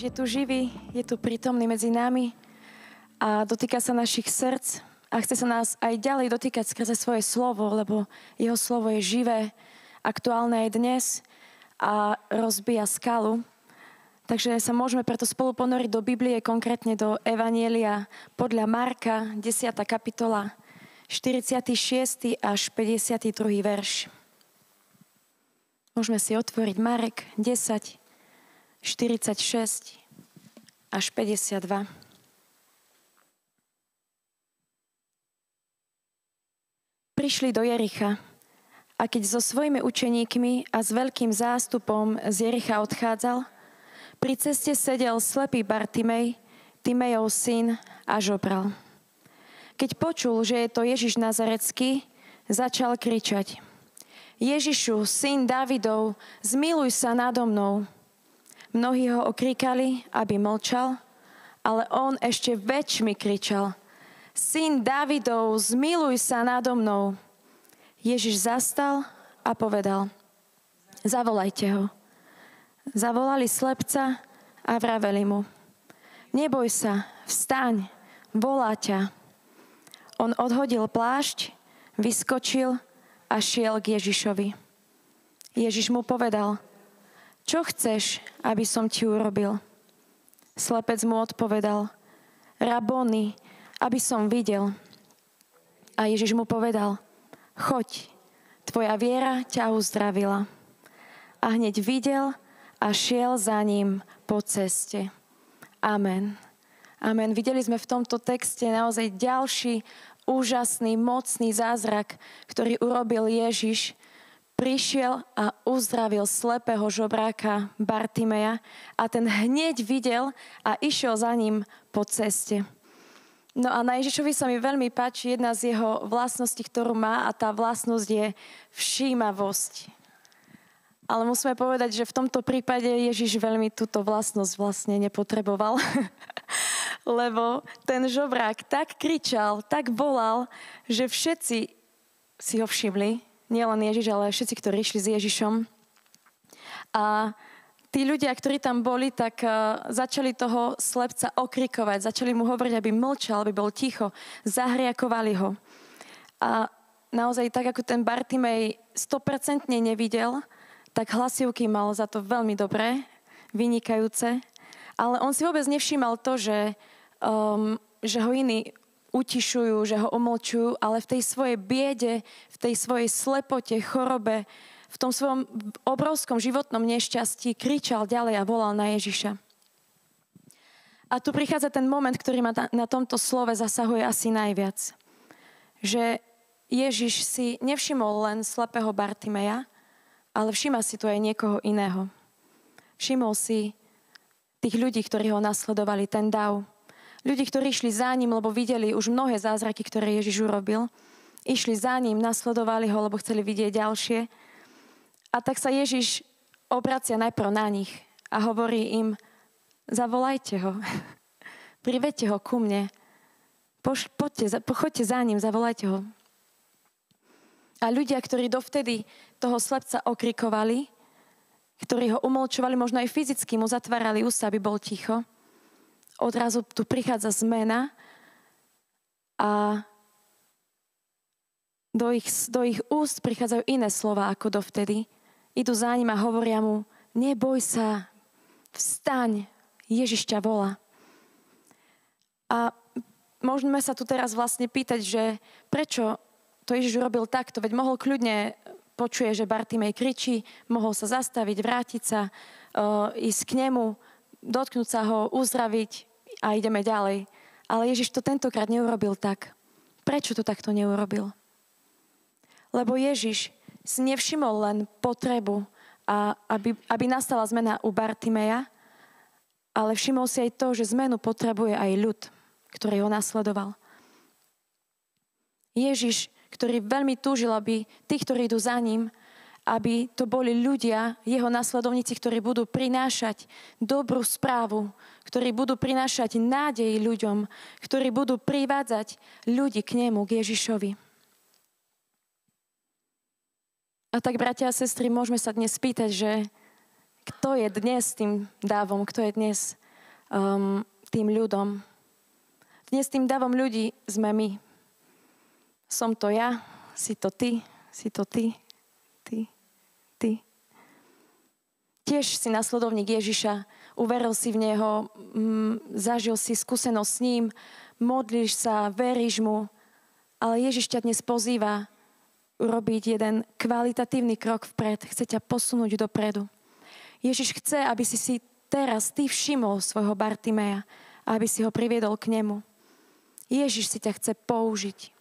Ježiš je tu živý, je tu prítomný medzi nami a dotýka sa našich srdc a chce sa nás aj ďalej dotýkať skrze svoje slovo, lebo jeho slovo je živé, aktuálne aj dnes a rozbíja skalu. Takže sa môžeme preto spolu ponoriť do Biblie, konkrétne do Evanielia podľa Marka, 10. kapitola, 46. až 52. verš. Môžeme si otvoriť Marek 10, 46 až 52. Prišli do Jericha a keď so svojimi učeníkmi a s veľkým zástupom z Jericha odchádzal, pri ceste sedel slepý Bartimej, Timejov syn a žobral. Keď počul, že je to Ježiš Nazarecký, začal kričať. Ježišu, syn Davidov, zmiluj sa nado mnou. Mnohí ho okríkali, aby mlčal, ale on ešte väčšmi kričal. Syn Davidov, zmiluj sa nado mnou. Ježiš zastal a povedal, zavolajte ho. Zavolali slepca a vraveli mu, neboj sa, vstaň, volá ťa. On odhodil plášť, vyskočil a šiel k Ježišovi. Ježiš mu povedal, čo chceš, aby som ti urobil? Slepec mu odpovedal, Rabony, aby som videl. A Ježiš mu povedal, choď, tvoja viera ťa uzdravila. A hneď videl a šiel za ním po ceste. Amen. Amen. Videli sme v tomto texte naozaj ďalší úžasný, mocný zázrak, ktorý urobil Ježiš prišiel a uzdravil slepého žobráka Bartimeja a ten hneď videl a išiel za ním po ceste. No a na Ježišovi sa mi veľmi páči jedna z jeho vlastností, ktorú má a tá vlastnosť je všímavosť. Ale musíme povedať, že v tomto prípade Ježiš veľmi túto vlastnosť vlastne nepotreboval. Lebo ten žobrák tak kričal, tak volal, že všetci si ho všimli nielen Ježiš, ale všetci, ktorí išli s Ježišom. A tí ľudia, ktorí tam boli, tak uh, začali toho slepca okrikovať, začali mu hovoriť, aby mlčal, aby bol ticho, zahriakovali ho. A naozaj tak, ako ten Bartimej 100% nevidel, tak hlasivky mal za to veľmi dobré, vynikajúce, ale on si vôbec nevšímal to, že, um, že ho iní utišujú, že ho omlčujú, ale v tej svojej biede, v tej svojej slepote, chorobe, v tom svojom obrovskom životnom nešťastí kričal ďalej a volal na Ježiša. A tu prichádza ten moment, ktorý ma na tomto slove zasahuje asi najviac. Že Ježiš si nevšimol len slepého Bartimeja, ale všíma si tu aj niekoho iného. Všimol si tých ľudí, ktorí ho nasledovali, ten dav, Ľudí, ktorí išli za ním, lebo videli už mnohé zázraky, ktoré Ježiš urobil. Išli za ním, nasledovali ho, lebo chceli vidieť ďalšie. A tak sa Ježiš obracia najprv na nich a hovorí im, zavolajte ho, privedte ho ku mne, Poš, poďte, pochoďte za ním, zavolajte ho. A ľudia, ktorí dovtedy toho slepca okrikovali, ktorí ho umolčovali, možno aj fyzicky mu zatvárali ústa, aby bol ticho, odrazu tu prichádza zmena a do ich, do ich úst prichádzajú iné slova ako dovtedy. Idú za ním a hovoria mu, neboj sa, vstaň, Ježiš ťa volá. A môžeme sa tu teraz vlastne pýtať, že prečo to Ježiš urobil takto, veď mohol kľudne počuje, že Bartimej kričí, mohol sa zastaviť, vrátiť sa, uh, ísť k nemu, dotknúť sa ho, uzdraviť, a ideme ďalej. Ale Ježiš to tentokrát neurobil tak. Prečo to takto neurobil? Lebo Ježiš si nevšimol len potrebu, a aby, aby nastala zmena u Bartimeja, ale všimol si aj to, že zmenu potrebuje aj ľud, ktorý ho nasledoval. Ježiš, ktorý veľmi túžil, aby tí, ktorí idú za ním, aby to boli ľudia, jeho nasledovníci, ktorí budú prinášať dobrú správu, ktorí budú prinášať nádej ľuďom, ktorí budú privádzať ľudí k nemu, k Ježišovi. A tak, bratia a sestry, môžeme sa dnes spýtať, že kto je dnes tým dávom, kto je dnes um, tým ľudom. Dnes tým davom ľudí sme my. Som to ja, si to ty, si to ty, ty, ty. Tiež si nasledovník Ježiša, uveril si v Neho, mm, zažil si skúsenosť s ním, modlíš sa, veríš mu, ale Ježiš ťa dnes pozýva urobiť jeden kvalitatívny krok vpred. Chce ťa posunúť dopredu. Ježiš chce, aby si si teraz ty všimol svojho Bartimeja aby si ho priviedol k nemu. Ježiš si ťa chce použiť.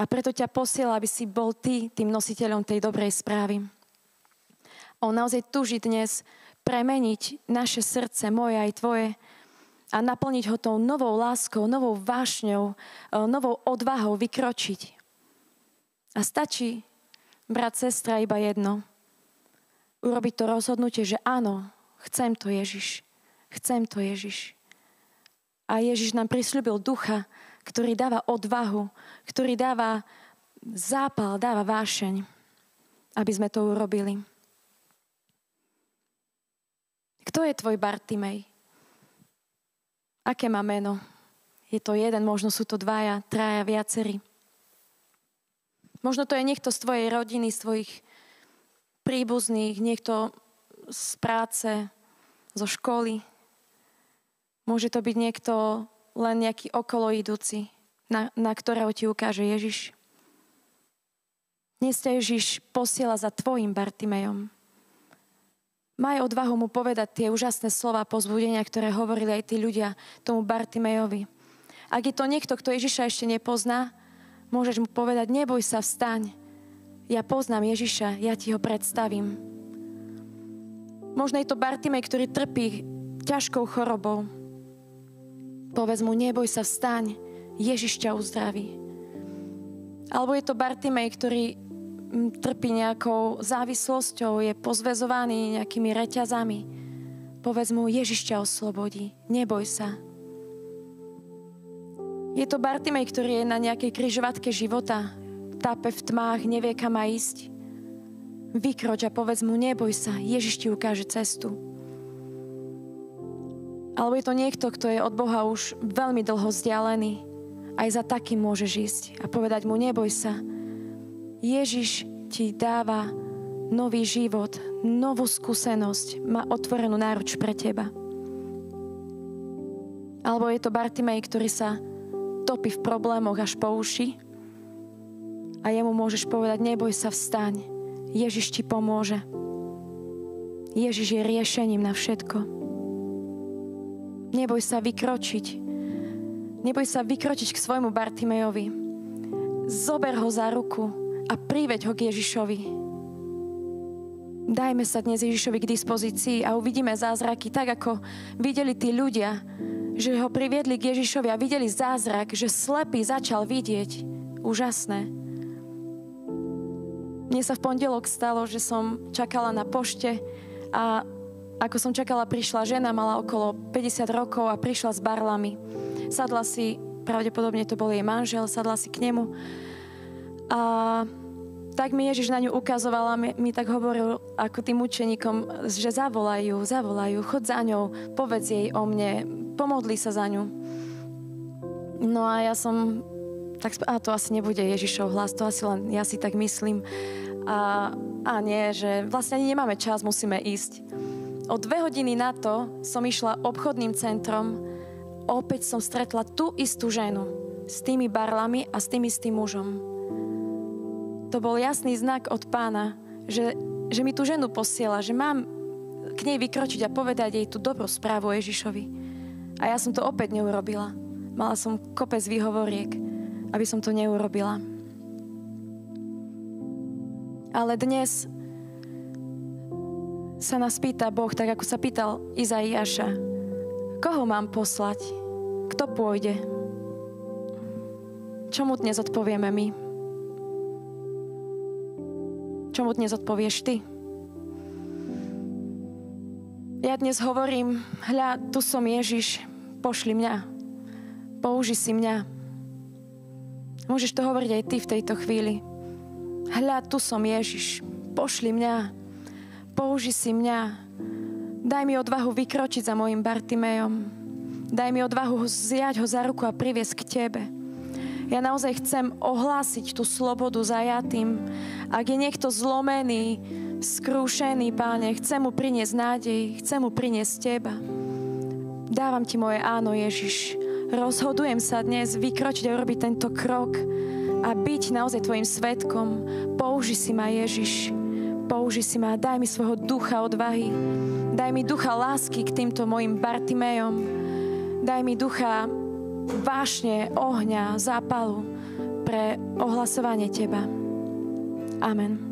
A preto ťa posiela, aby si bol ty tým nositeľom tej dobrej správy. On naozaj tuží dnes premeniť naše srdce, moje aj tvoje, a naplniť ho tou novou láskou, novou vášňou, novou odvahou vykročiť a stačí, brat, sestra, iba jedno. Urobiť to rozhodnutie, že áno, chcem to Ježiš. Chcem to Ježiš. A Ježiš nám prislúbil ducha, ktorý dáva odvahu, ktorý dáva zápal, dáva vášeň, aby sme to urobili. Kto je tvoj Bartimej? Aké má meno? Je to jeden, možno sú to dvaja, traja, viacerí. Možno to je niekto z tvojej rodiny, z tvojich príbuzných, niekto z práce, zo školy. Môže to byť niekto len nejaký okolo idúci, na, na ktorého ti ukáže Ježiš. Dnes ťa Ježiš posiela za tvojim Bartimejom. Maj odvahu mu povedať tie úžasné slova pozbudenia, ktoré hovorili aj tí ľudia tomu Bartimejovi. Ak je to niekto, kto Ježiša ešte nepozná, Môžeš mu povedať, neboj sa, vstaň. Ja poznám Ježiša, ja ti ho predstavím. Možno je to Bartimej, ktorý trpí ťažkou chorobou. Povedz mu, neboj sa, vstaň. Ježiš ťa uzdraví. Alebo je to Bartimej, ktorý mm, trpí nejakou závislosťou, je pozvezovaný nejakými reťazami. Povedz mu, Ježiš ťa oslobodí. Neboj sa. Je to Bartimej, ktorý je na nejakej kryžovatke života, tápe v tmách, nevie kam má ísť. Vykroč a povedz mu, neboj sa, Ježiš ti ukáže cestu. Alebo je to niekto, kto je od Boha už veľmi dlho vzdialený. Aj za takým môžeš ísť a povedať mu, neboj sa. Ježiš ti dáva nový život, novú skúsenosť, má otvorenú náruč pre teba. Alebo je to Bartimej, ktorý sa topí v problémoch až po uši a jemu môžeš povedať, neboj sa, vstaň. Ježiš ti pomôže. Ježiš je riešením na všetko. Neboj sa vykročiť. Neboj sa vykročiť k svojmu Bartimejovi. Zober ho za ruku a priveď ho k Ježišovi. Dajme sa dnes Ježišovi k dispozícii a uvidíme zázraky, tak ako videli tí ľudia, že ho priviedli k Ježišovi a videli zázrak, že slepý začal vidieť. Úžasné. Mne sa v pondelok stalo, že som čakala na pošte a ako som čakala, prišla žena, mala okolo 50 rokov a prišla s barlami. Sadla si, pravdepodobne to bol jej manžel, sadla si k nemu a tak mi Ježiš na ňu ukazoval a mi, mi tak hovoril ako tým učeníkom, že zavolajú, zavolajú, chod za ňou, povedz jej o mne, pomodli sa za ňu. No a ja som, tak a to asi nebude Ježišov hlas, to asi len ja si tak myslím. A, a nie, že vlastne ani nemáme čas, musíme ísť. O dve hodiny na to som išla obchodným centrom, opäť som stretla tú istú ženu s tými barlami a s tým istým mužom. To bol jasný znak od pána, že, že mi tú ženu posiela, že mám k nej vykročiť a povedať jej tú dobrú správu Ježišovi. A ja som to opäť neurobila. Mala som kopec výhovoriek, aby som to neurobila. Ale dnes sa nás pýta Boh, tak ako sa pýtal Izaiáša, koho mám poslať? Kto pôjde? Čo mu dnes odpovieme my? Čo mu dnes odpovieš ty? Ja dnes hovorím, hľa, tu som Ježiš, pošli mňa, použi si mňa. Môžeš to hovoriť aj ty v tejto chvíli. Hľa, tu som Ježiš, pošli mňa, použi si mňa. Daj mi odvahu vykročiť za mojim Bartimejom. Daj mi odvahu zjať ho za ruku a priviesť k Tebe. Ja naozaj chcem ohlásiť tú slobodu zajatým. Ak je niekto zlomený, skrúšený, páne, chcem mu priniesť nádej, chcem mu priniesť Teba. Dávam Ti moje áno, Ježiš. Rozhodujem sa dnes vykročiť a urobiť tento krok a byť naozaj Tvojim svetkom. Použi si ma, Ježiš. Použi si ma, daj mi svojho ducha odvahy. Daj mi ducha lásky k týmto mojim Bartimejom. Daj mi ducha vášne, ohňa, zápalu pre ohlasovanie Teba. Amen.